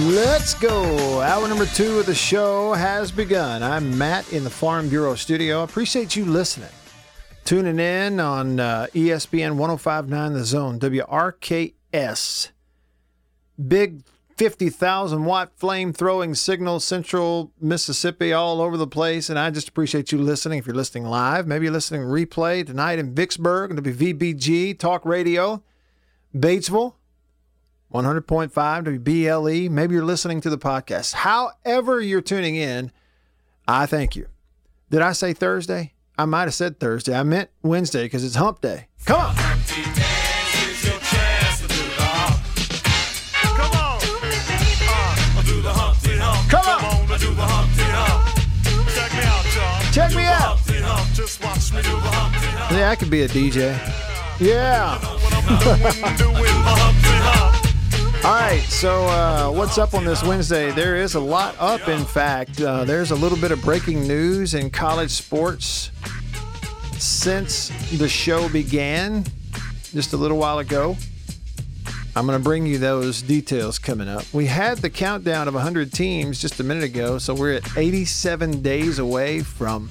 Let's go. Hour number two of the show has begun. I'm Matt in the Farm Bureau studio. I appreciate you listening. Tuning in on uh, ESPN 1059 The Zone, WRKS. Big 50,000 watt flame throwing signal, central Mississippi, all over the place. And I just appreciate you listening. If you're listening live, maybe you're listening replay tonight in Vicksburg, it'll be VBG Talk Radio, Batesville. 100.5 WBLE. Maybe you're listening to the podcast. However, you're tuning in, I thank you. Did I say Thursday? I might have said Thursday. I meant Wednesday because it's hump day. Come on. Come on. Check me out. Yeah, I could be a DJ. Yeah. All right, so uh, what's up on this Wednesday? There is a lot up, in fact. Uh, there's a little bit of breaking news in college sports since the show began just a little while ago. I'm going to bring you those details coming up. We had the countdown of 100 teams just a minute ago, so we're at 87 days away from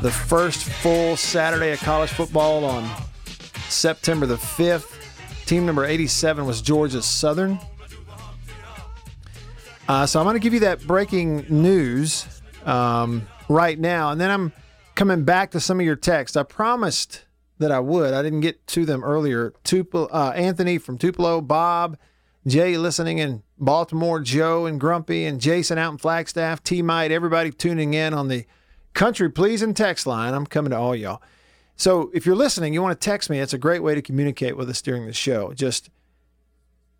the first full Saturday of college football on September the 5th. Team number 87 was Georgia Southern. Uh, so I'm going to give you that breaking news um, right now, and then I'm coming back to some of your texts. I promised that I would. I didn't get to them earlier. Tupelo, uh, Anthony from Tupelo, Bob, Jay listening in Baltimore, Joe and Grumpy, and Jason out in Flagstaff, T Mite, everybody tuning in on the country pleasing text line. I'm coming to all y'all. So if you're listening, you want to text me. It's a great way to communicate with us during the show. Just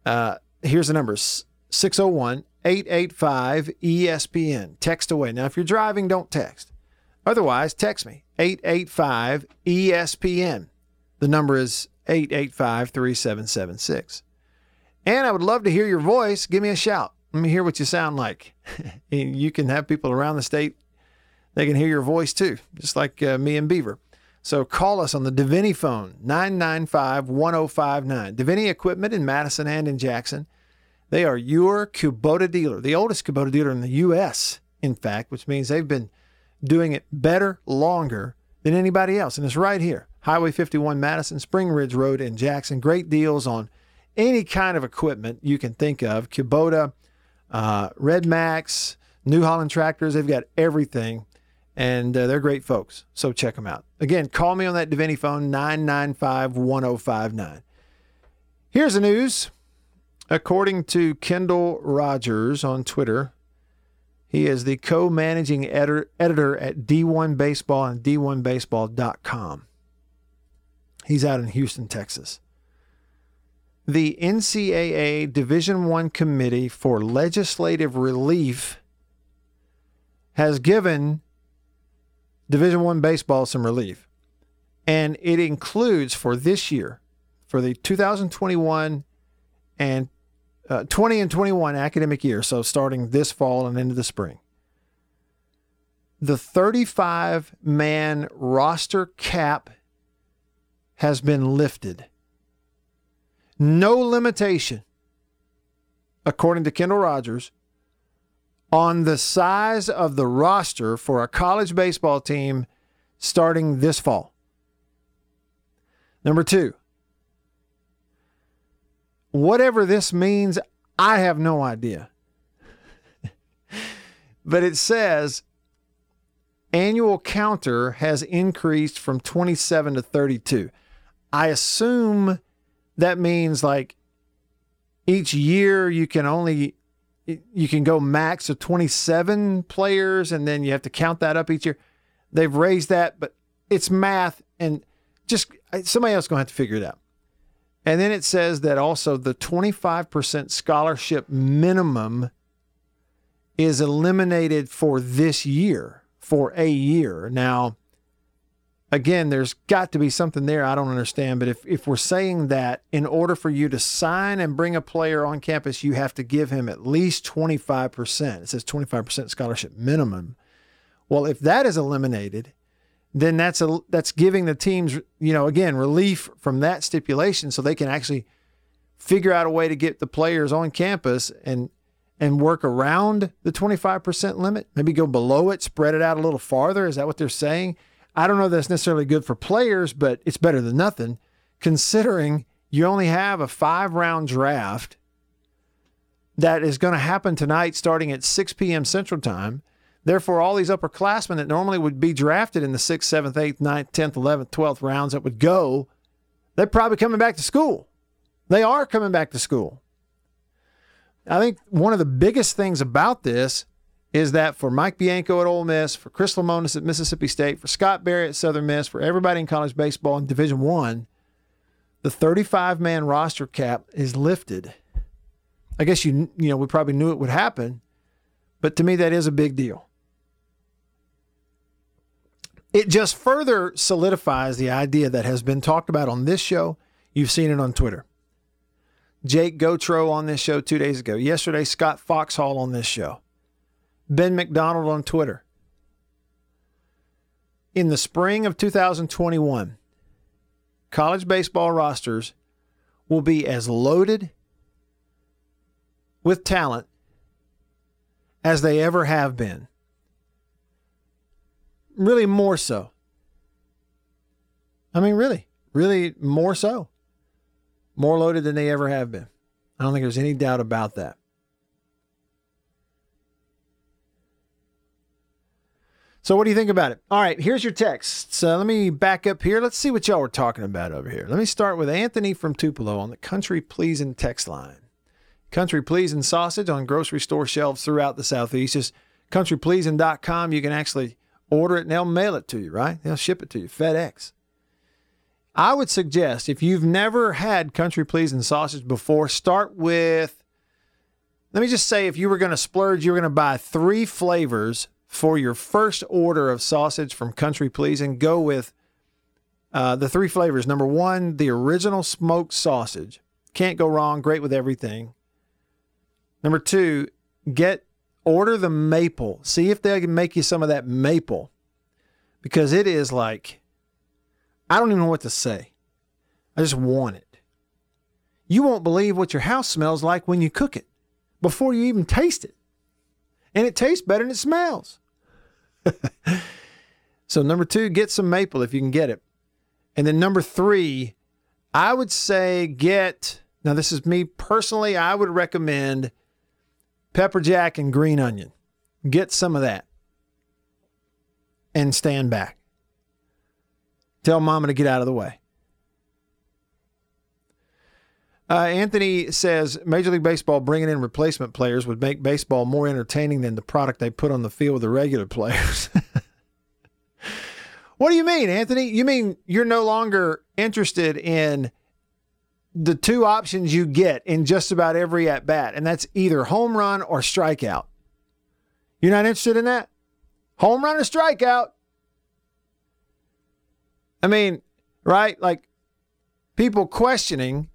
uh, here's the numbers 601 885 ESPN. Text away. Now, if you're driving, don't text. Otherwise, text me 885 ESPN. The number is 885 3776. And I would love to hear your voice. Give me a shout. Let me hear what you sound like. And you can have people around the state, they can hear your voice too, just like uh, me and Beaver. So call us on the Davini phone, 995 1059. Davini Equipment in Madison and in Jackson. They are your Kubota dealer, the oldest Kubota dealer in the U.S., in fact, which means they've been doing it better, longer than anybody else. And it's right here Highway 51, Madison, Spring Ridge Road in Jackson. Great deals on any kind of equipment you can think of Kubota, uh, Red Max, New Holland tractors. They've got everything and uh, they're great folks. So check them out. Again, call me on that Davini phone, 995 1059. Here's the news. According to Kendall Rogers on Twitter, he is the co managing editor, editor at D1 Baseball and D1Baseball.com. He's out in Houston, Texas. The NCAA Division One Committee for Legislative Relief has given Division One baseball some relief, and it includes for this year, for the 2021 and uh, 20 and 21 academic year, so starting this fall and into the spring, the 35 man roster cap has been lifted. No limitation, according to Kendall Rogers, on the size of the roster for a college baseball team starting this fall. Number two, whatever this means, I have no idea. but it says annual counter has increased from 27 to 32. I assume that means like each year you can only you can go max of 27 players and then you have to count that up each year. They've raised that, but it's math and just somebody else going to have to figure it out. And then it says that also the 25% scholarship minimum is eliminated for this year, for a year. Now, again, there's got to be something there I don't understand. But if, if we're saying that in order for you to sign and bring a player on campus, you have to give him at least 25%. It says 25% scholarship minimum. Well, if that is eliminated, then that's a that's giving the teams, you know, again, relief from that stipulation so they can actually figure out a way to get the players on campus and and work around the 25% limit, maybe go below it, spread it out a little farther. Is that what they're saying? I don't know that's necessarily good for players, but it's better than nothing considering you only have a 5-round draft that is going to happen tonight starting at 6 p.m. Central Time Therefore, all these upperclassmen that normally would be drafted in the 6th, 7th, 8th, 9th, 10th, 11th, 12th rounds that would go, they're probably coming back to school. They are coming back to school. I think one of the biggest things about this is that for Mike Bianco at Ole Miss, for Chris Lemonis at Mississippi State, for Scott Berry at Southern Miss, for everybody in college baseball in Division One, the 35 man roster cap is lifted. I guess you you know we probably knew it would happen, but to me that is a big deal it just further solidifies the idea that has been talked about on this show. You've seen it on Twitter. Jake Gotro on this show two days ago. Yesterday, Scott Foxhall on this show. Ben McDonald on Twitter. In the spring of 2021, college baseball rosters will be as loaded with talent as they ever have been really more so. I mean, really, really more so. More loaded than they ever have been. I don't think there's any doubt about that. So, what do you think about it? All right, here's your text. So, uh, let me back up here. Let's see what y'all were talking about over here. Let me start with Anthony from Tupelo on the Country Pleasing text line. Country Pleasing sausage on grocery store shelves throughout the Southeast. Just countrypleasing.com. You can actually order it and they'll mail it to you, right? They'll ship it to you, FedEx. I would suggest if you've never had country pleasing sausage before, start with, let me just say, if you were going to splurge, you were going to buy three flavors for your first order of sausage from Country Pleasing. Go with uh, the three flavors. Number one, the original smoked sausage. Can't go wrong. Great with everything. Number two, get order the maple. See if they can make you some of that maple because it is like, I don't even know what to say. I just want it. You won't believe what your house smells like when you cook it before you even taste it. And it tastes better than it smells. so, number two, get some maple if you can get it. And then number three, I would say get, now this is me personally, I would recommend pepper jack and green onion. Get some of that and stand back. Tell mama to get out of the way. Uh, Anthony says Major League Baseball bringing in replacement players would make baseball more entertaining than the product they put on the field with the regular players. what do you mean, Anthony? You mean you're no longer interested in the two options you get in just about every at bat, and that's either home run or strikeout. You're not interested in that? Home run or strikeout? I mean, right? Like people questioning,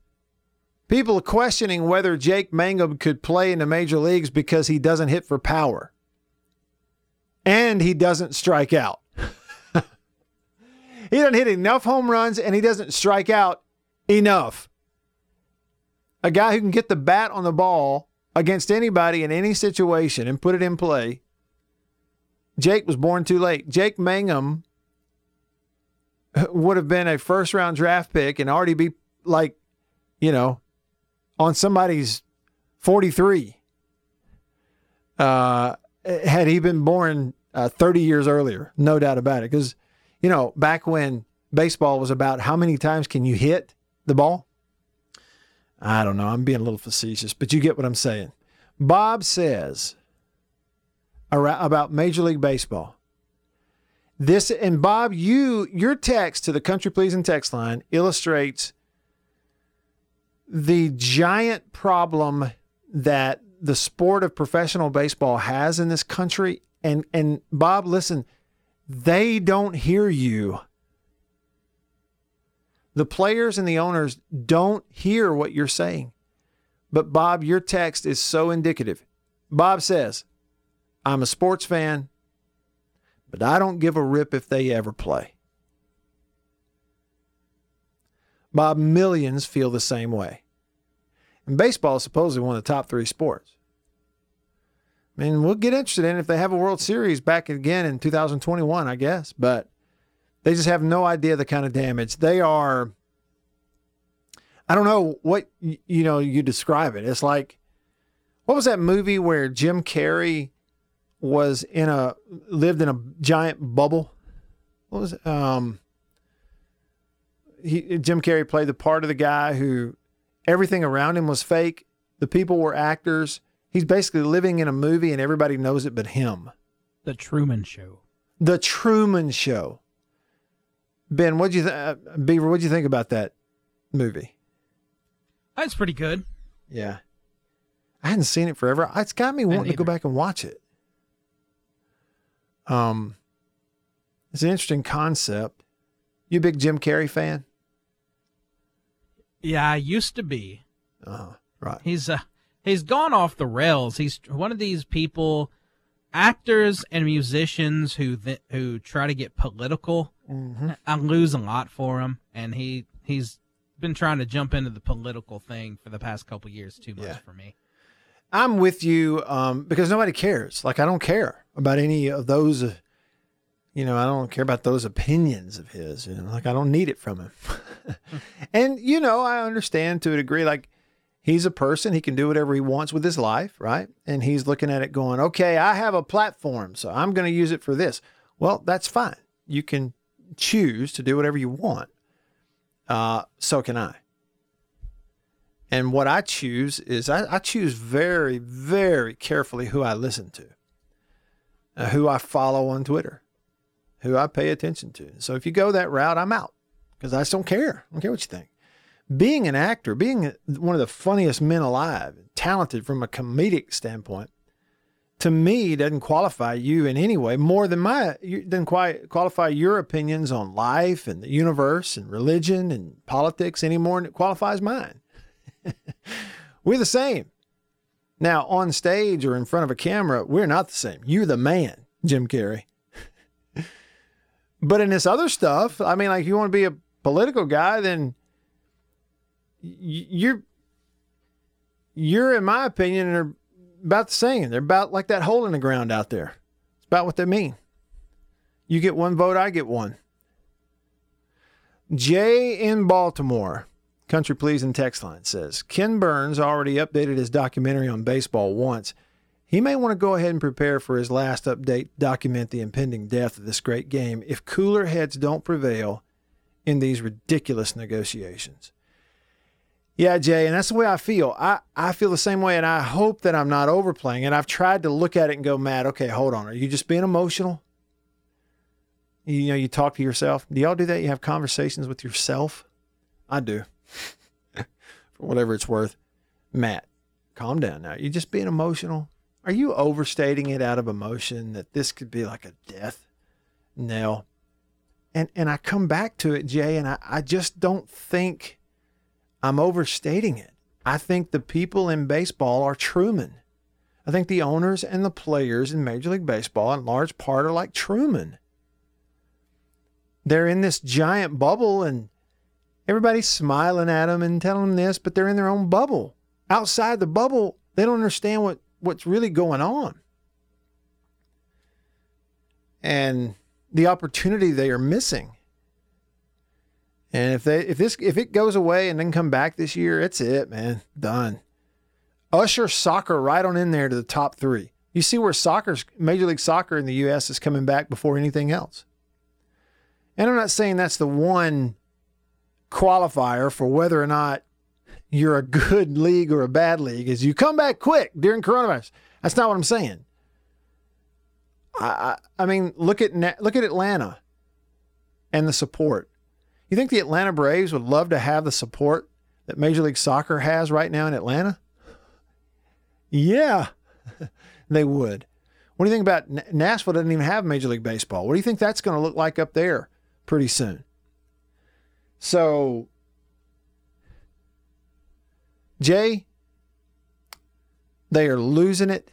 people questioning whether Jake Mangum could play in the major leagues because he doesn't hit for power and he doesn't strike out. he doesn't hit enough home runs and he doesn't strike out enough a guy who can get the bat on the ball against anybody in any situation and put it in play. Jake was born too late. Jake Mangum would have been a first round draft pick and already be like, you know, on somebody's 43. Uh, had he been born uh, 30 years earlier, no doubt about it. Because, you know, back when baseball was about how many times can you hit the ball? I don't know. I'm being a little facetious, but you get what I'm saying. Bob says about Major League Baseball. This and Bob, you your text to the country pleasing text line illustrates the giant problem that the sport of professional baseball has in this country. And and Bob, listen, they don't hear you. The players and the owners don't hear what you're saying. But Bob, your text is so indicative. Bob says, I'm a sports fan, but I don't give a rip if they ever play. Bob, millions feel the same way. And baseball is supposedly one of the top three sports. I mean, we'll get interested in if they have a World Series back again in 2021, I guess. But they just have no idea the kind of damage. They are, I don't know what, you know, you describe it. It's like, what was that movie where Jim Carrey was in a, lived in a giant bubble? What was it? Um, he, Jim Carrey played the part of the guy who everything around him was fake. The people were actors. He's basically living in a movie and everybody knows it but him. The Truman Show. The Truman Show. Ben, what'd you th- uh, Beaver? What'd you think about that movie? That's pretty good. Yeah, I hadn't seen it forever. It's got me wanting to go back and watch it. Um, it's an interesting concept. You a big Jim Carrey fan? Yeah, I used to be. Uh, right. He's uh, he's gone off the rails. He's one of these people, actors and musicians who th- who try to get political. Mm-hmm. I lose a lot for him, and he he's been trying to jump into the political thing for the past couple years. Too much Yeah. for me. I'm with you um, because nobody cares. Like I don't care about any of those. You know, I don't care about those opinions of his. You know, like I don't need it from him. and you know, I understand to a degree. Like he's a person; he can do whatever he wants with his life, right? And he's looking at it, going, "Okay, I have a platform, so I'm going to use it for this." Well, that's fine. You can choose to do whatever you want. Uh, so can I. And what I choose is I, I choose very, very carefully who I listen to, uh, who I follow on Twitter, who I pay attention to. So if you go that route, I'm out because I just don't care. I don't care what you think. Being an actor, being one of the funniest men alive, talented from a comedic standpoint, to me doesn't qualify you in any way more than my doesn't quite qualify your opinions on life and the universe and religion and politics any more than it qualifies mine. we're the same. Now, on stage or in front of a camera, we're not the same. You're the man, Jim Carrey. But in this other stuff, I mean, like you want to be a political guy, then you're you're, in my opinion, are about the same. They're about like that hole in the ground out there. It's about what they mean. You get one vote, I get one. Jay in Baltimore, country pleasing text line says Ken Burns already updated his documentary on baseball once. He may want to go ahead and prepare for his last update, document the impending death of this great game if cooler heads don't prevail in these ridiculous negotiations. Yeah, Jay, and that's the way I feel. I, I feel the same way, and I hope that I'm not overplaying. And I've tried to look at it and go, Matt, okay, hold on. Are you just being emotional? You know, you talk to yourself. Do y'all do that? You have conversations with yourself? I do. For whatever it's worth. Matt, calm down now. You're just being emotional? Are you overstating it out of emotion that this could be like a death knell? And and I come back to it, Jay, and I, I just don't think I'm overstating it. I think the people in baseball are Truman. I think the owners and the players in Major League Baseball, in large part, are like Truman. They're in this giant bubble and everybody's smiling at them and telling them this, but they're in their own bubble. Outside the bubble, they don't understand what, what's really going on. And the opportunity they are missing. And if they if this if it goes away and then come back this year, it's it, man. Done. Usher soccer right on in there to the top three. You see where soccer's Major League Soccer in the U.S. is coming back before anything else. And I'm not saying that's the one qualifier for whether or not you're a good league or a bad league is you come back quick during coronavirus. That's not what I'm saying. I, I, I mean, look at look at Atlanta and the support. You think the Atlanta Braves would love to have the support that Major League Soccer has right now in Atlanta? Yeah, they would. What do you think about Nashville? Doesn't even have Major League Baseball. What do you think that's going to look like up there pretty soon? So, Jay, they are losing it.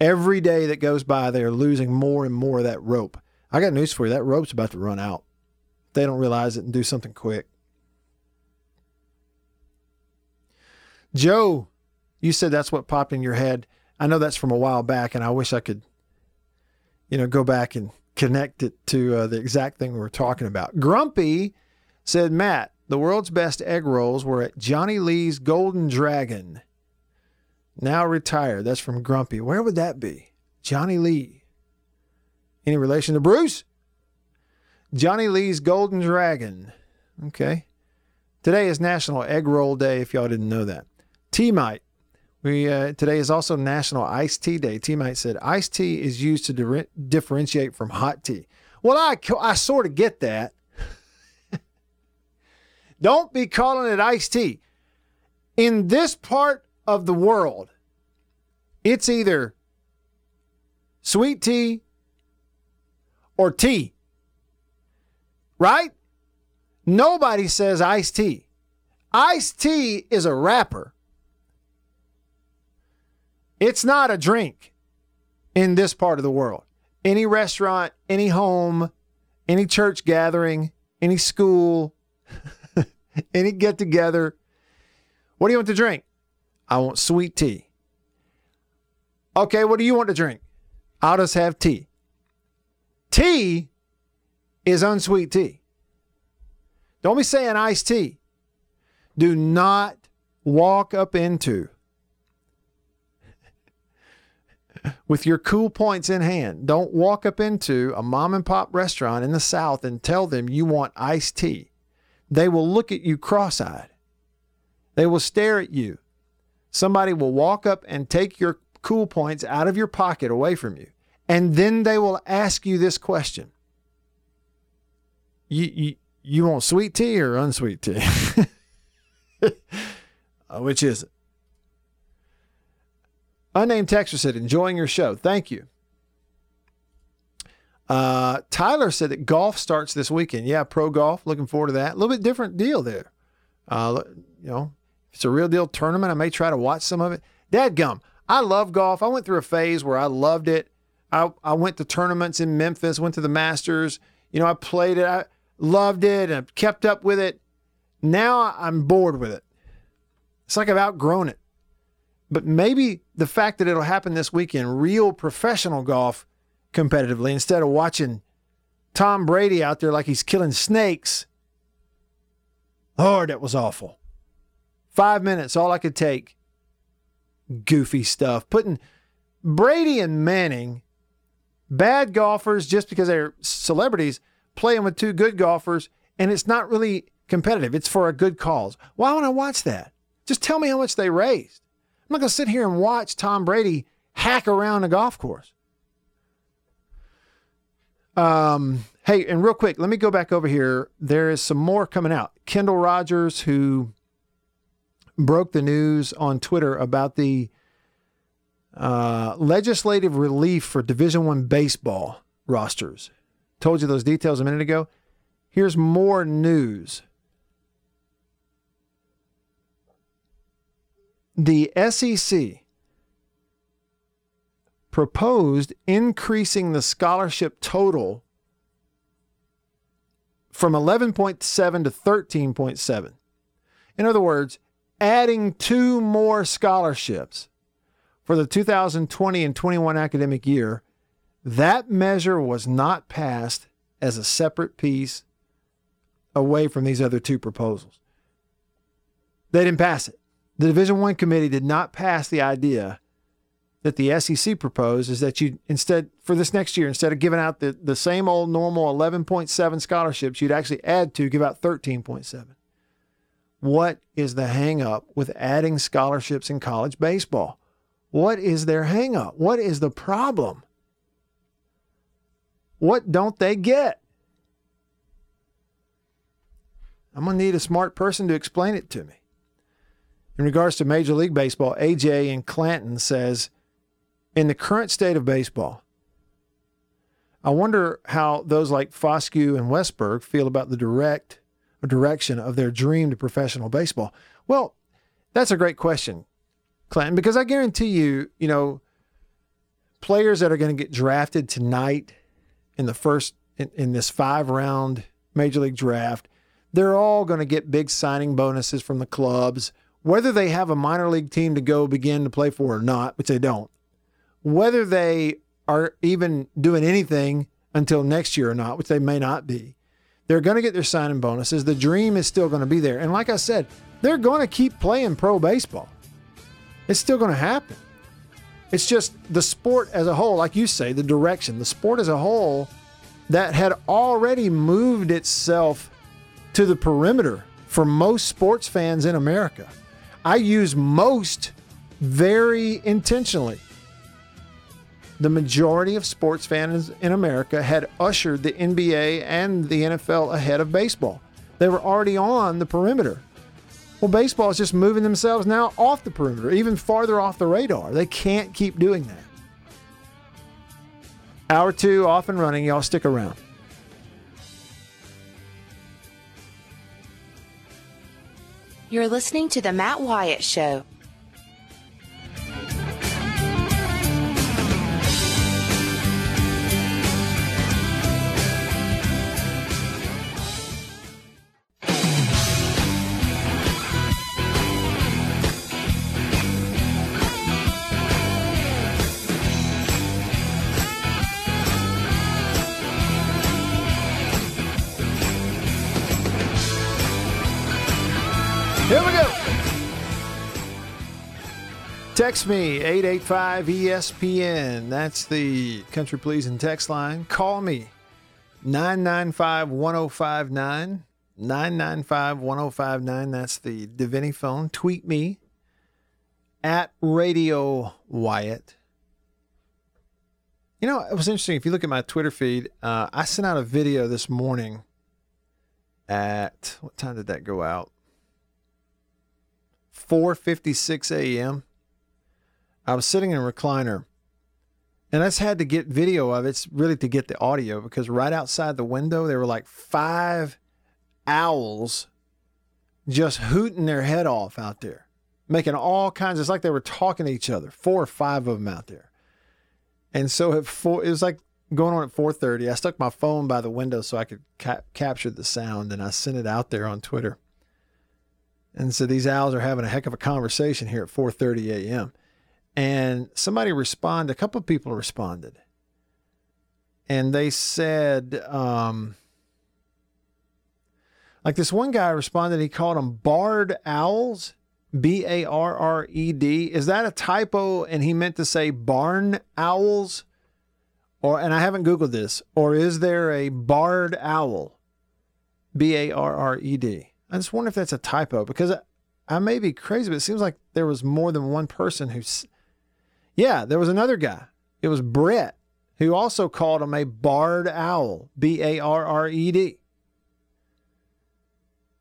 Every day that goes by, they are losing more and more of that rope. I got news for you. That rope's about to run out. They don't realize it and do something quick. Joe, you said that's what popped in your head. I know that's from a while back, and I wish I could, you know, go back and connect it to uh, the exact thing we were talking about. Grumpy said, Matt, the world's best egg rolls were at Johnny Lee's Golden Dragon. Now retired. That's from Grumpy. Where would that be? Johnny Lee. Any relation to Bruce? Johnny Lee's Golden Dragon. Okay. Today is National Egg Roll Day, if y'all didn't know that. T Mite. We uh, today is also National Iced Tea Day. T Mite said iced tea is used to di- differentiate from hot tea. Well, I I sort of get that. Don't be calling it iced tea. In this part of the world, it's either sweet tea or tea. Right? Nobody says iced tea. Iced tea is a wrapper. It's not a drink in this part of the world. Any restaurant, any home, any church gathering, any school, any get together. What do you want to drink? I want sweet tea. Okay, what do you want to drink? I'll just have tea. Tea is unsweet tea. Don't be saying iced tea. Do not walk up into with your cool points in hand. Don't walk up into a mom and pop restaurant in the South and tell them you want iced tea. They will look at you cross eyed. They will stare at you. Somebody will walk up and take your cool points out of your pocket away from you. And then they will ask you this question You, you, you want sweet tea or unsweet tea? Uh, which is it? Unnamed texter said, enjoying your show. Thank you. Uh, Tyler said that golf starts this weekend. Yeah, pro golf. Looking forward to that. A little bit different deal there. Uh, you know, it's a real deal tournament. I may try to watch some of it. Dad gum. I love golf. I went through a phase where I loved it. I, I went to tournaments in Memphis, went to the Masters. You know, I played it. I loved it and I kept up with it. Now I'm bored with it. It's like I've outgrown it. But maybe the fact that it'll happen this weekend, real professional golf competitively, instead of watching Tom Brady out there like he's killing snakes. Lord, that was awful. Five minutes, all I could take. Goofy stuff. Putting Brady and Manning, bad golfers just because they're celebrities, playing with two good golfers, and it's not really competitive. It's for a good cause. Why would I watch that? Just tell me how much they raised. I'm not going to sit here and watch Tom Brady hack around a golf course. Um, hey, and real quick, let me go back over here. There is some more coming out. Kendall Rogers, who broke the news on Twitter about the uh, legislative relief for Division One baseball rosters. Told you those details a minute ago. Here's more news. the SEC proposed increasing the scholarship total from 11.7 to 13.7. In other words, adding two more scholarships for the 2020 and 21 academic year. That measure was not passed as a separate piece away from these other two proposals. They didn't pass it. The Division One committee did not pass the idea that the SEC proposed is that you instead for this next year, instead of giving out the, the same old normal 11.7 scholarships, you'd actually add to give out 13.7. What is the hang up with adding scholarships in college baseball? What is their hang up? What is the problem? What don't they get? I'm going to need a smart person to explain it to me. In regards to Major League Baseball, AJ in Clanton says, in the current state of baseball, I wonder how those like Foscue and Westburg feel about the direct direction of their dream to professional baseball. Well, that's a great question, Clanton, because I guarantee you, you know, players that are going to get drafted tonight in the first in, in this five round major league draft, they're all going to get big signing bonuses from the clubs, whether they have a minor league team to go begin to play for or not, which they don't whether they are even doing anything until next year or not, which they may not be, they're going to get their signing bonuses. The dream is still going to be there. And like I said, they're going to keep playing pro baseball. It's still going to happen. It's just the sport as a whole, like you say, the direction, the sport as a whole that had already moved itself to the perimeter for most sports fans in America. I use most very intentionally the majority of sports fans in America had ushered the NBA and the NFL ahead of baseball. They were already on the perimeter. Well, baseball is just moving themselves now off the perimeter, even farther off the radar. They can't keep doing that. Hour two off and running. Y'all stick around. You're listening to The Matt Wyatt Show. Text me 885 ESPN. That's the country pleasing text line. Call me 995 1059. 995 1059. That's the Divinity phone. Tweet me at Radio Wyatt. You know, it was interesting. If you look at my Twitter feed, uh, I sent out a video this morning at what time did that go out? 4:56 a.m. I was sitting in a recliner, and I just had to get video of it. It's really to get the audio because right outside the window there were like five owls just hooting their head off out there, making all kinds. It's like they were talking to each other. Four or five of them out there, and so at four, it was like going on at 4:30. I stuck my phone by the window so I could ca- capture the sound, and I sent it out there on Twitter. And so these owls are having a heck of a conversation here at 4:30 a.m. And somebody responded, a couple of people responded. And they said, um, like this one guy responded, he called them barred owls, B A R R E D. Is that a typo? And he meant to say barn owls? Or, and I haven't Googled this, or is there a barred owl, B A R R E D? I just wonder if that's a typo because I, I may be crazy, but it seems like there was more than one person who's. Yeah, there was another guy. It was Brett who also called him a barred owl, B A R R E D.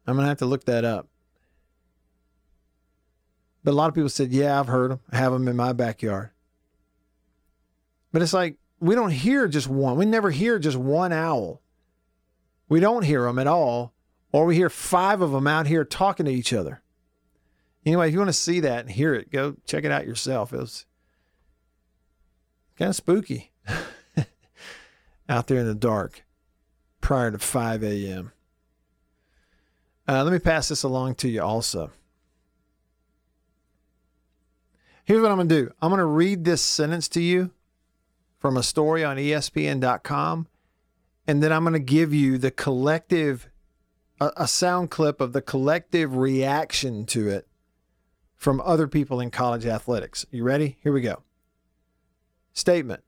I'm going to have to look that up. But a lot of people said, yeah, I've heard them. I have them in my backyard. But it's like, we don't hear just one. We never hear just one owl. We don't hear them at all or we hear five of them out here talking to each other. Anyway, if you want to see that and hear it, go check it out yourself. It was kind of spooky out there in the dark prior to 5 a.m. Uh, let me pass this along to you also. Here's what I'm going to do I'm going to read this sentence to you from a story on ESPN.com, and then I'm going to give you the collective a, a sound clip of the collective reaction to it from other people in college athletics. You ready? Here we go. Statement.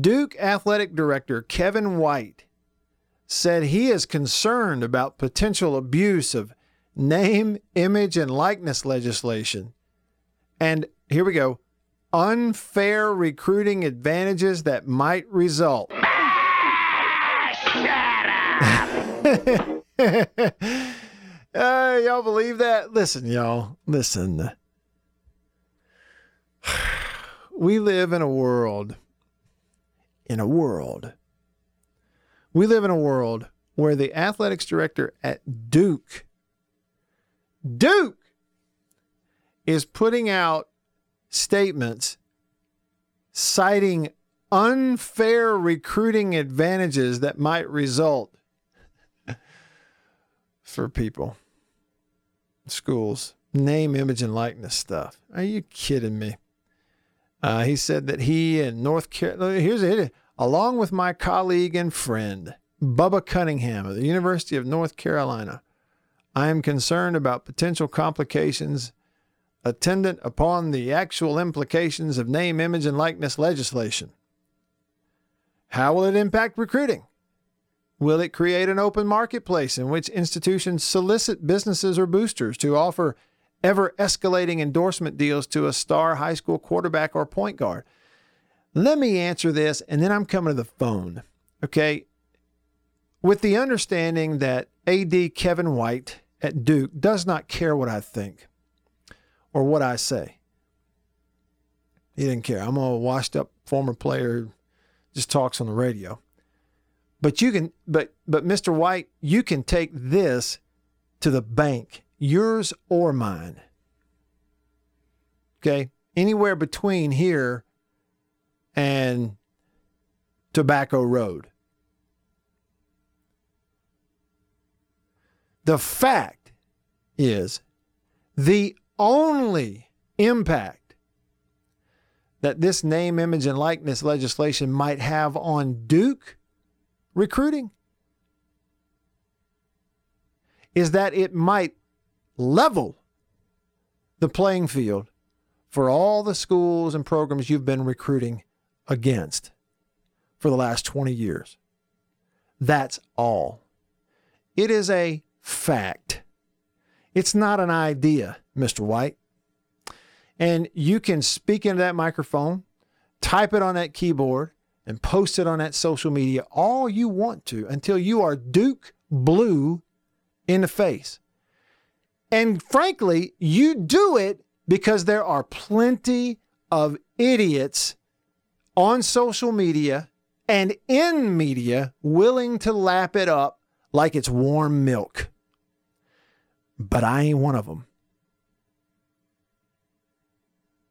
Duke athletic director Kevin White said he is concerned about potential abuse of name, image, and likeness legislation. And here we go unfair recruiting advantages that might result. uh, y'all believe that? Listen, y'all, listen. We live in a world, in a world, we live in a world where the athletics director at Duke, Duke, is putting out statements citing unfair recruiting advantages that might result for people, schools, name, image, and likeness stuff. Are you kidding me? Uh, he said that he and North Carolina, here's it, along with my colleague and friend, Bubba Cunningham of the University of North Carolina, I am concerned about potential complications attendant upon the actual implications of name, image, and likeness legislation. How will it impact recruiting? Will it create an open marketplace in which institutions solicit businesses or boosters to offer ever escalating endorsement deals to a star high school quarterback or point guard? Let me answer this, and then I'm coming to the phone. Okay. With the understanding that AD Kevin White at Duke does not care what I think or what I say. He didn't care. I'm a washed up former player just talks on the radio. But you can but but Mr. White, you can take this to the bank, yours or mine. Okay? Anywhere between here and Tobacco Road. The fact is the only impact that this name, image, and likeness legislation might have on Duke recruiting is that it might level the playing field for all the schools and programs you've been recruiting against for the last 20 years. That's all. It is a fact. It's not an idea, Mr. White. And you can speak into that microphone, type it on that keyboard, and post it on that social media all you want to until you are Duke blue in the face. And frankly, you do it because there are plenty of idiots on social media and in media willing to lap it up like it's warm milk. But I ain't one of them.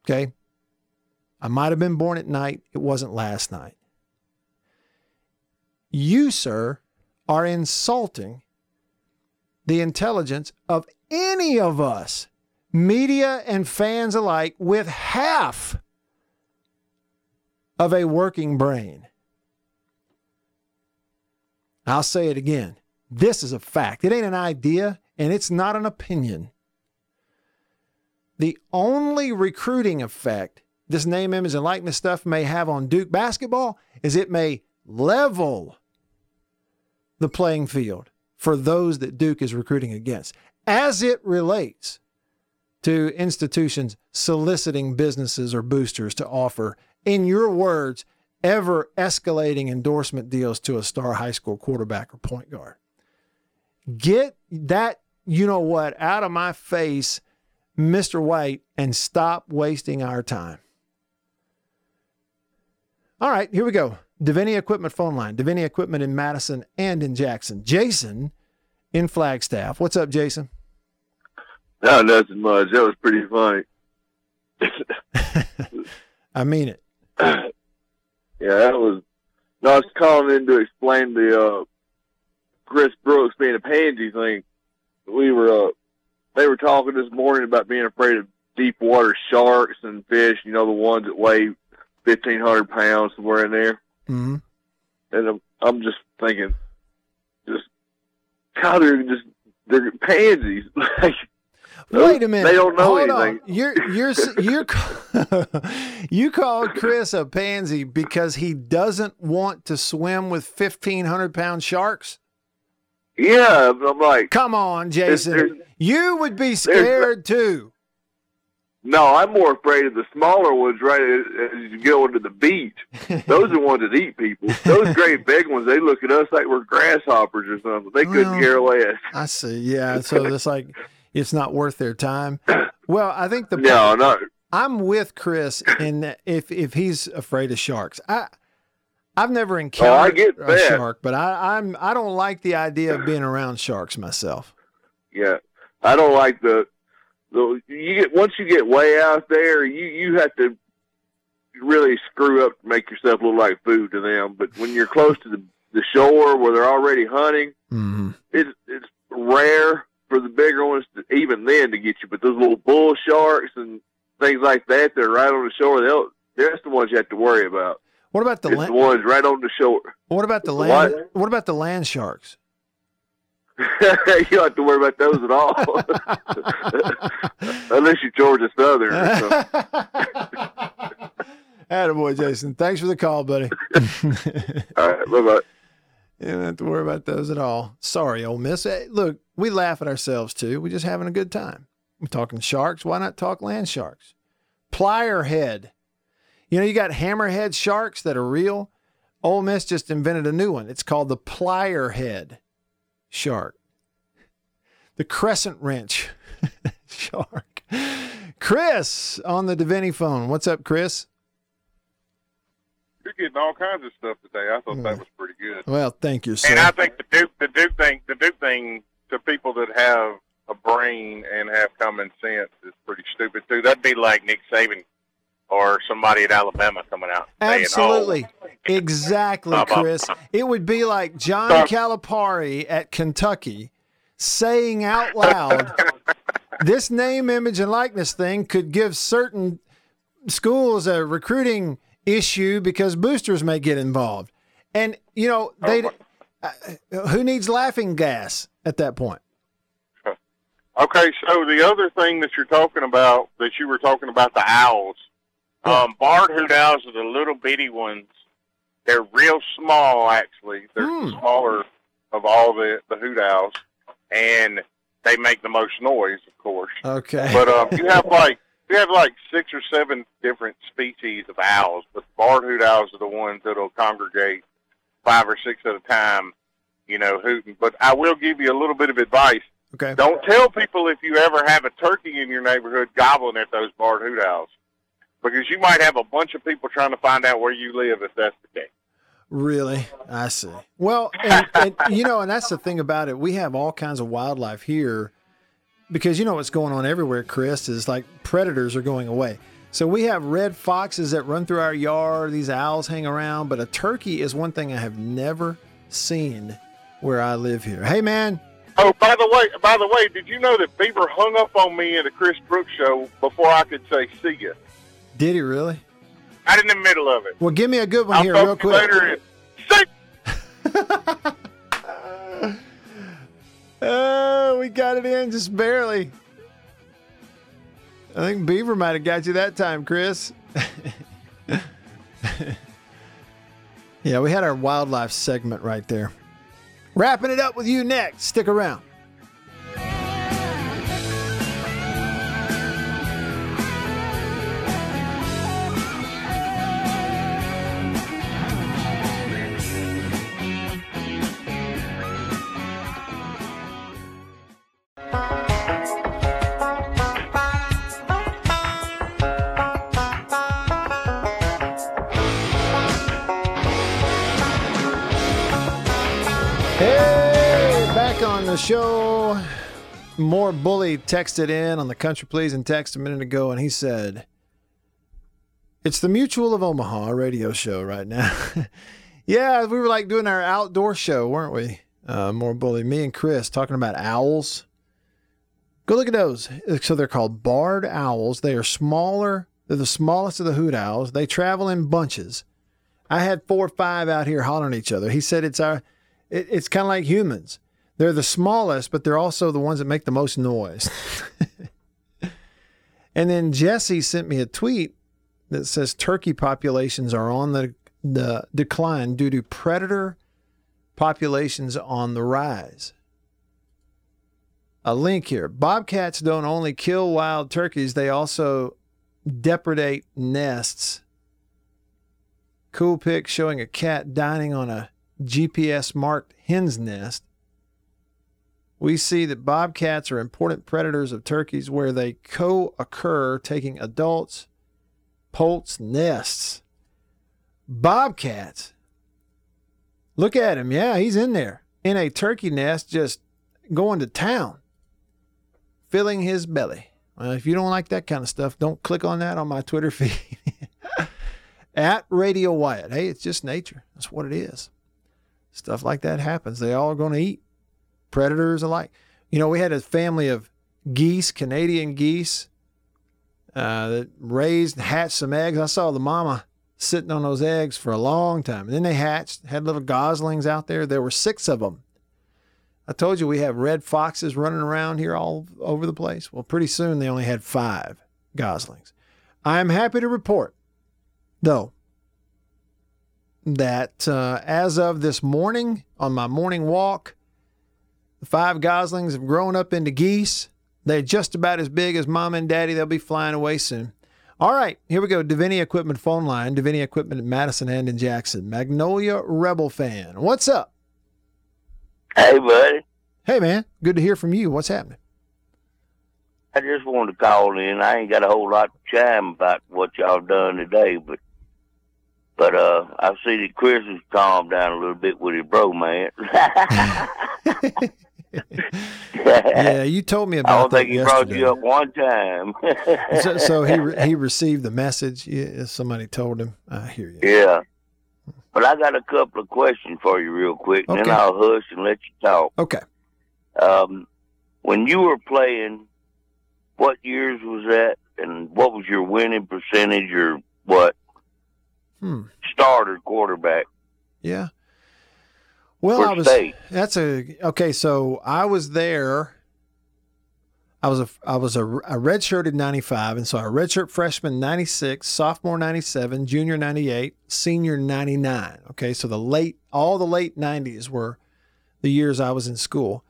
Okay? I might have been born at night. It wasn't last night. You, sir, are insulting the intelligence of any of us, media and fans alike, with half of a working brain. I'll say it again. This is a fact. It ain't an idea and it's not an opinion. The only recruiting effect this name, image, and likeness stuff may have on Duke basketball is it may level the playing field for those that Duke is recruiting against as it relates to institutions soliciting businesses or boosters to offer, in your words, ever escalating endorsement deals to a star high school quarterback or point guard. Get that, you know what, out of my face, Mr. White, and stop wasting our time. All right, here we go. Davini Equipment phone line. Davini Equipment in Madison and in Jackson. Jason in Flagstaff. What's up, Jason? No, nothing much. That was pretty funny. I mean it. yeah, that was. No, I was calling in to explain the uh, Chris Brooks being a pansy thing. We were, uh, they were talking this morning about being afraid of deep water sharks and fish. You know, the ones that weigh fifteen hundred pounds somewhere in there. Mm-hmm. And I'm, I'm just thinking, just God, they're just they're pansies. Wait a minute. They don't know Hold anything. On. You're you're you're you called Chris a pansy because he doesn't want to swim with fifteen hundred pound sharks. Yeah, I'm like, Come on, Jason. You would be scared too. no, I'm more afraid of the smaller ones right as, as you go into the beach. Those are the ones that eat people. Those great big ones, they look at us like we're grasshoppers or something. They couldn't Well, care less. I see. Yeah. So it's like it's not worth their time. Well, I think the No, no. I'm with Chris in that if if he's afraid of sharks. I I've never encountered get a that. shark, but I, I'm I don't like the idea of being around sharks myself. Yeah, I don't like the the you get once you get way out there, you you have to really screw up to make yourself look like food to them. But when you're close to the the shore where they're already hunting, Mm-hmm. it's it's rare for the bigger ones to, even then to get you. But those little bull sharks and things like that, they're right on the shore. They'll that's the ones you have to worry about. What about the land? the ones right on the shore. What about the land? What about the land sharks? you don't have to worry about those at all, unless you're Georgia Southern. Attaboy, Jason. Thanks for the call, buddy. All right, bye bye. You don't have to worry about those at all. Sorry, Ole Miss. Hey, look, we laugh at ourselves too. We're just having a good time. We're talking sharks. Why not talk land sharks? Plier head. You know, you got hammerhead sharks that are real. Ole Miss just invented a new one. It's called the plier head shark. The crescent wrench shark. Chris on the Davini phone. What's up, Chris? You're getting all kinds of stuff today. I thought that hmm. was pretty good. Well, thank you, sir. And I think the Duke, the Duke thing, the Duke thing to people that have a brain and have common sense is pretty stupid too. That'd be like Nick Saban or somebody at Alabama coming out. and saying, Absolutely. "Oh, Exactly, Chris. It would be like John Calipari at Kentucky saying out loud, this name, image, and likeness thing could give certain schools a recruiting issue because boosters may get involved. And, you know, they uh, who needs laughing gas at that point? Okay, so the other thing that you're talking about, that you were talking about the owls, um, barred hoot owls are the little bitty ones. They're real small, actually. They're the smaller of all the the hoot owls, and they make the most noise, of course. Okay. But um, you have like you have like six or seven different species of owls, but barred hoot owls are the ones that'll congregate five or six at a time, you know, hooting. But I will give you a little bit of advice. Okay. Don't tell people if you ever have a turkey in your neighborhood gobbling at those barred hoot owls, because you might have a bunch of people trying to find out where you live if that's the case. Really? I see. Well, and, and you know, and that's the thing about it. We have all kinds of wildlife here because you know what's going on everywhere, Chris, is like predators are going away. So we have red foxes that run through our yard, these owls hang around, but a turkey is one thing I have never seen where I live here. Hey man, Oh, by the way, by the way, did you know that Beaver hung up on me at a Chris Brooks show before I could say see ya? did he really? Right in the middle of it. Well, give me a good one I'll here real quick. later. and- Oh, we got it in just barely. I think Beaver might have got you that time, Chris. yeah, we had our wildlife segment right there. Wrapping it up with you next. Stick around. Show. More bully texted in on the country pleasing text a minute ago, and he said, "It's the Mutual of Omaha radio show right now." yeah, we were like doing our outdoor show, weren't we? Uh, more bully, me and Chris talking about owls. Go look at those. So they're called barred owls. They are smaller. They're the smallest of the hoot owls. They travel in bunches. I had four or five out here hollering at each other. He said it's our, it, it's kind of like humans. They're the smallest, but they're also the ones that make the most noise. And then Jesse sent me a tweet that says turkey populations are on the the decline due to predator populations on the rise. A link here. Bobcats don't only kill wild turkeys, they also depredate nests. Cool pic showing a cat dining on a GPS marked hen's nest. We see that bobcats are important predators of turkeys where they co occur, taking adults, poults, nests. Bobcats. Look at him. Yeah, he's in there in a turkey nest, just going to town, filling his belly. Well, if you don't like that kind of stuff, don't click on that on my Twitter feed. At Radio Wyatt. Hey, it's just nature. That's what it is. Stuff like that happens. They all are going to eat. Predators alike. You know, we had a family of geese, Canadian geese, uh, that raised, hatched some eggs. I saw the mama sitting on those eggs for a long time. And then they hatched, had little goslings out there. There were six of them. I told you we have red foxes running around here all over the place. Well, pretty soon they only had five goslings. I am happy to report, though, that uh, as of this morning on my morning walk, the five goslings have grown up into geese. They're just about as big as mom and daddy. They'll be flying away soon. All right, here we go. Davini Equipment phone line. Davini Equipment in Madison and in Jackson. Magnolia Rebel fan. What's up? Hey, buddy. Hey, man. Good to hear from you. What's happening? I just wanted to call in. I ain't got a whole lot to chime about what y'all done today, but but uh, I see that Chris has calmed down a little bit with his bro, man. yeah, you told me about I don't that think he yesterday. brought you up one time. so, so he re- he received the message. Yeah, somebody told him. I hear you. yeah. But I got a couple of questions for you real quick, and then I'll hush and let you talk. Okay. Um, when you were playing, what years was that, and what was your winning percentage, or what Hmm. starter quarterback? Yeah. Well, For I was. state. That's a okay. So I was there. I was a I was a, a redshirted ninety five, and so a redshirt freshman ninety six, sophomore ninety seven, junior ninety eight, senior ninety nine. Okay, so the late all the late nineties were the years I was in school,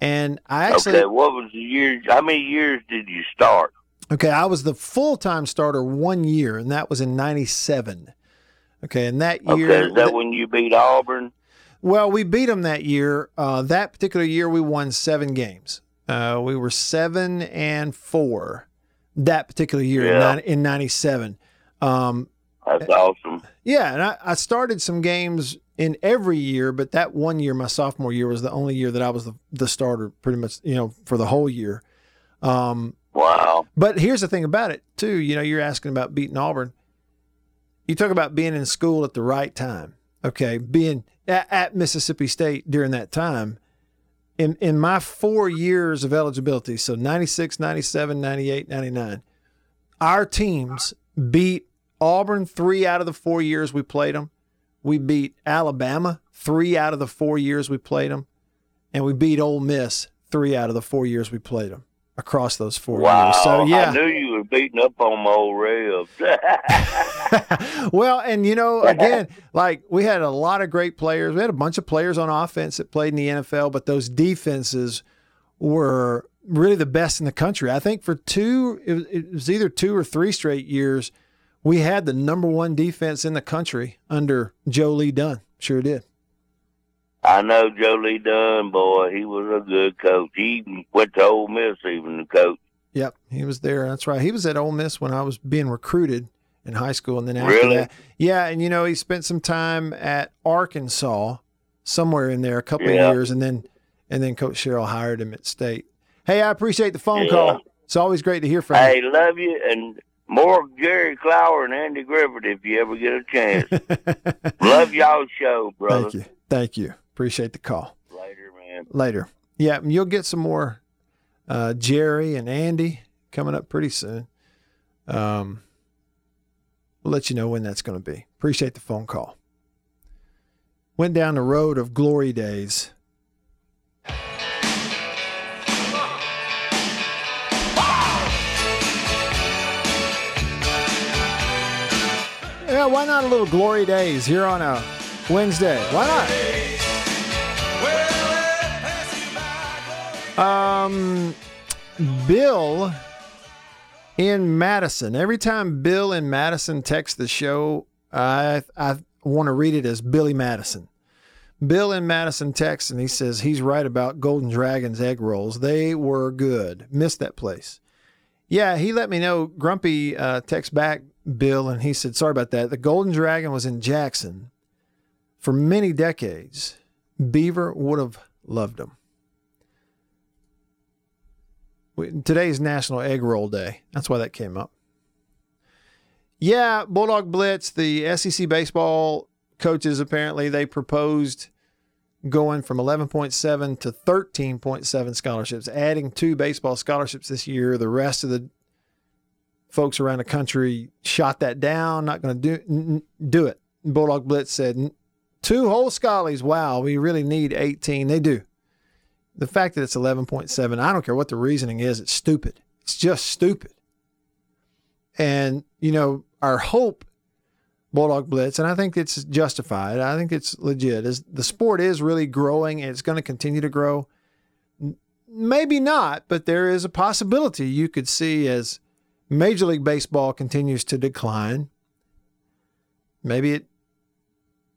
and I actually okay, what was the year? How many years did you start? Okay, I was the full time starter one year, and that was in '97. Okay, and that year, Okay, is that when you beat Auburn? Well, we beat them that year. Uh, that particular year, we won seven games. Uh, we were seven and four that particular year in Yeah. in '97. Um, That's awesome. yeah, and I, I started some games in every year, but that one year, my sophomore year, was the only year that I was the, the starter, pretty much, you know, for the whole year. Um, Wow. but here's the thing about it too. You know, you're asking about beating Auburn. You talk about being in school at the right time. Okay, being at, at Mississippi State during that time. In in my four years of eligibility, so 96, 97, 98, 99, our teams beat Auburn three out of the four years we played them. We beat Alabama three out of the four years we played them, and we beat Ole Miss three out of the four years we played them across those four Wow. years. So yeah, I knew you were beating up on my old Rebs. well, and you know, again, like we had a lot of great players. We had a bunch of players on offense that played in the NFL, but those defenses were really the best in the country. I think for two, it was, it was either two or three straight years, we had the number one defense in the country under Joe Lee Dunn. Sure did. I know Joe Lee Dunn, boy. He was a good coach. He even went to Ole Miss, even the coach. Yep, he was there. That's right. He was at Ole Miss when I was being recruited in high school, and then after Really? that, yeah, and you know, he spent some time at Arkansas, somewhere in there, a couple Yeah. of years, and then and then Coach Sherrill hired him at State. Hey, I appreciate the phone Yeah. call. It's always great to hear from Hey, you. love you, and more Jerry Clower and Andy Griffith if you ever get a chance. love y'all show, brother. Thank you, thank you. Appreciate the call. Later, man. Later. Yeah, you'll get some more uh, Jerry and Andy coming up pretty soon. Um, we'll let you know when that's going to be. Appreciate the phone call. Went down the road of glory days. Yeah, why not a little glory days here on a Wednesday? Why not? Um, Bill in Madison. Every time Bill in Madison texts the show, I I want to read it as Billy Madison. Bill in Madison texts and he says he's right about Golden Dragon's egg rolls. They were good. Missed that place. Yeah, he let me know. Grumpy uh, text back Bill and he said, sorry about that. The Golden Dragon was in Jackson for many decades. Beaver would have loved them. Today's National Egg Roll Day. That's why that came up. Yeah, Bulldog Blitz, the SEC baseball coaches apparently they proposed going from 11.7 to 13.7 scholarships, adding two baseball scholarships this year. The rest of the folks around the country shot that down, not going to do do it. Bulldog Blitz said two whole schollies. Wow, we really need 18. They do. The fact that it's 11.7, I don't care what the reasoning is, it's stupid. It's just stupid. And, you know, our hope, Bulldog Blitz, and I think it's justified. I think it's legit. Is the sport is really growing and it's going to continue to grow. Maybe not, but there is a possibility you could see as Major League Baseball continues to decline. Maybe it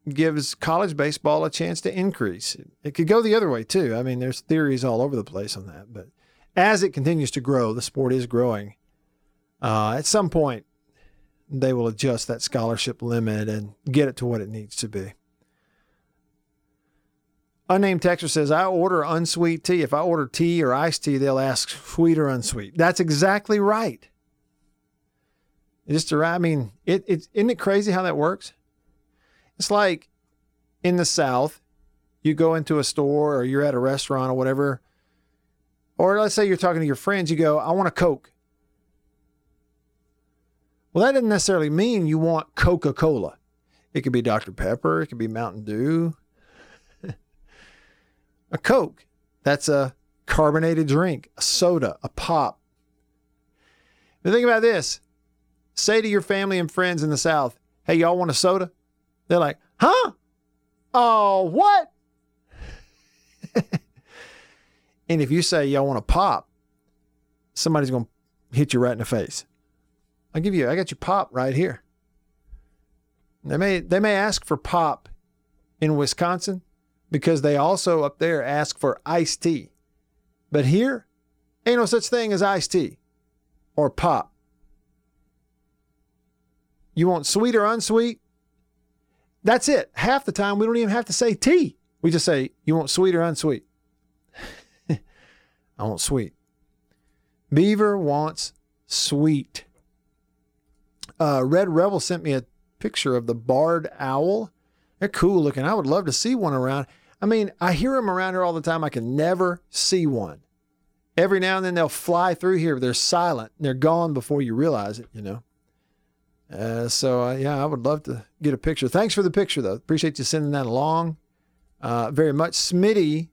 gives college baseball a chance to increase. It could go the other way too. I mean, there's theories all over the place on that, but as it continues to grow, the sport is growing. Uh, at some point, they will adjust that scholarship limit and get it to what it needs to be. Unnamed texter says, I order unsweet tea. If I order tea or iced tea, they'll ask sweet or unsweet. That's exactly right. Just to, I mean, it, it, isn't it crazy how that works? It's like in the South, you go into a store or you're at a restaurant or whatever, or let's say you're talking to your friends, you go, I want a Coke. Well, that doesn't necessarily mean you want Coca Cola. It could be Dr. Pepper, it could be Mountain Dew. a Coke, that's a carbonated drink, a soda, a pop. But think about this say to your family and friends in the South, hey, y'all want a soda? They're like, huh? Oh, what? and if you say y'all want a pop, somebody's going to hit you right in the face. I'll give you, I got your pop right here. They may, they may ask for pop in Wisconsin because they also up there ask for iced tea. But here, ain't no such thing as iced tea or pop. You want sweet or unsweet? That's it. Half the time, we don't even have to say tea. We just say, you want sweet or unsweet? I want sweet. Beaver wants sweet. Uh, Red Rebel sent me a picture of the barred owl. They're cool looking. I would love to see one around. I mean, I hear them around here all the time. I can never see one. Every now and then they'll fly through here. They're silent. They're gone before you realize it, you know. Uh, so uh, yeah, I would love to get a picture. Thanks for the picture though. Appreciate you sending that along. Uh, very much. Smitty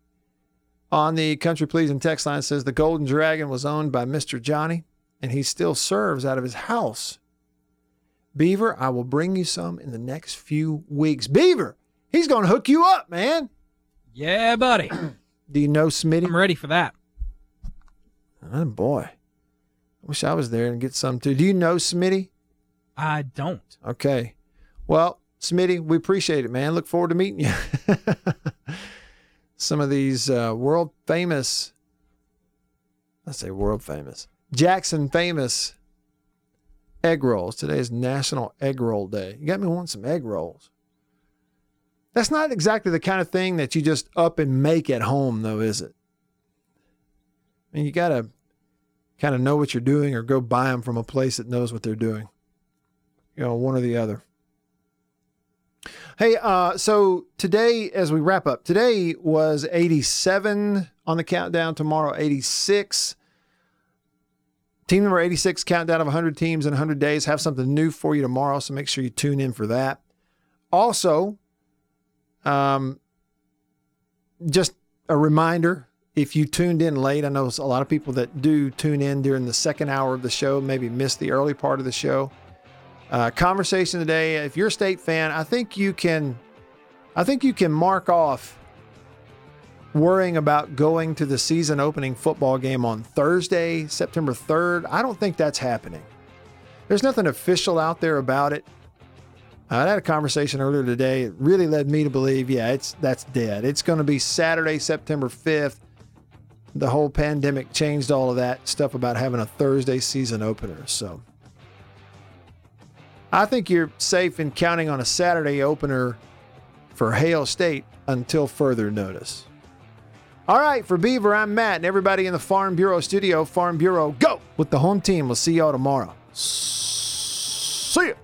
on the Country Pleasing text line says the Golden Dragon was owned by Mr. Johnny, and he still serves out of his house. Beaver, I will bring you some in the next few weeks. Beaver, he's going to hook you up, man. Yeah, buddy. Do you know Smitty? I'm ready for that. Oh boy, I wish I was there and get some too. Do you know Smitty? I don't. Okay. Well, Smitty, we appreciate it, man. Look forward to meeting you. Some of these uh, world famous, let's say world famous, Jackson famous egg rolls. Today is National Egg Roll Day. You got me wanting some egg rolls. That's not exactly the kind of thing that you just up and make at home, though, is it? I mean, you got to kind of know what you're doing or go buy them from a place that knows what they're doing you know, one or the other. Hey, uh, so today, as we wrap up, today was 87 on the countdown. Tomorrow, 86. Team number 86 countdown of 100 teams in 100 days. Have something new for you tomorrow, so make sure you tune in for that. Also, um, just a reminder if you tuned in late, I know a lot of people that do tune in during the second hour of the show maybe missed the early part of the show. Uh, conversation today. If you're a state fan, I think you can, I think you can mark off worrying about going to the season opening football game on Thursday, September 3rd. I don't think that's happening. There's nothing official out there about it. I had a conversation earlier today. It really led me to believe, yeah, it's that's dead. It's going to be Saturday, September 5th. The whole pandemic changed all of that stuff about having a Thursday season opener. So I think you're safe in counting on a Saturday opener for Hail State until further notice. All right, for Beaver, I'm Matt, and everybody in the Farm Bureau studio, Farm Bureau, go with the home team. We'll see y'all tomorrow. See ya.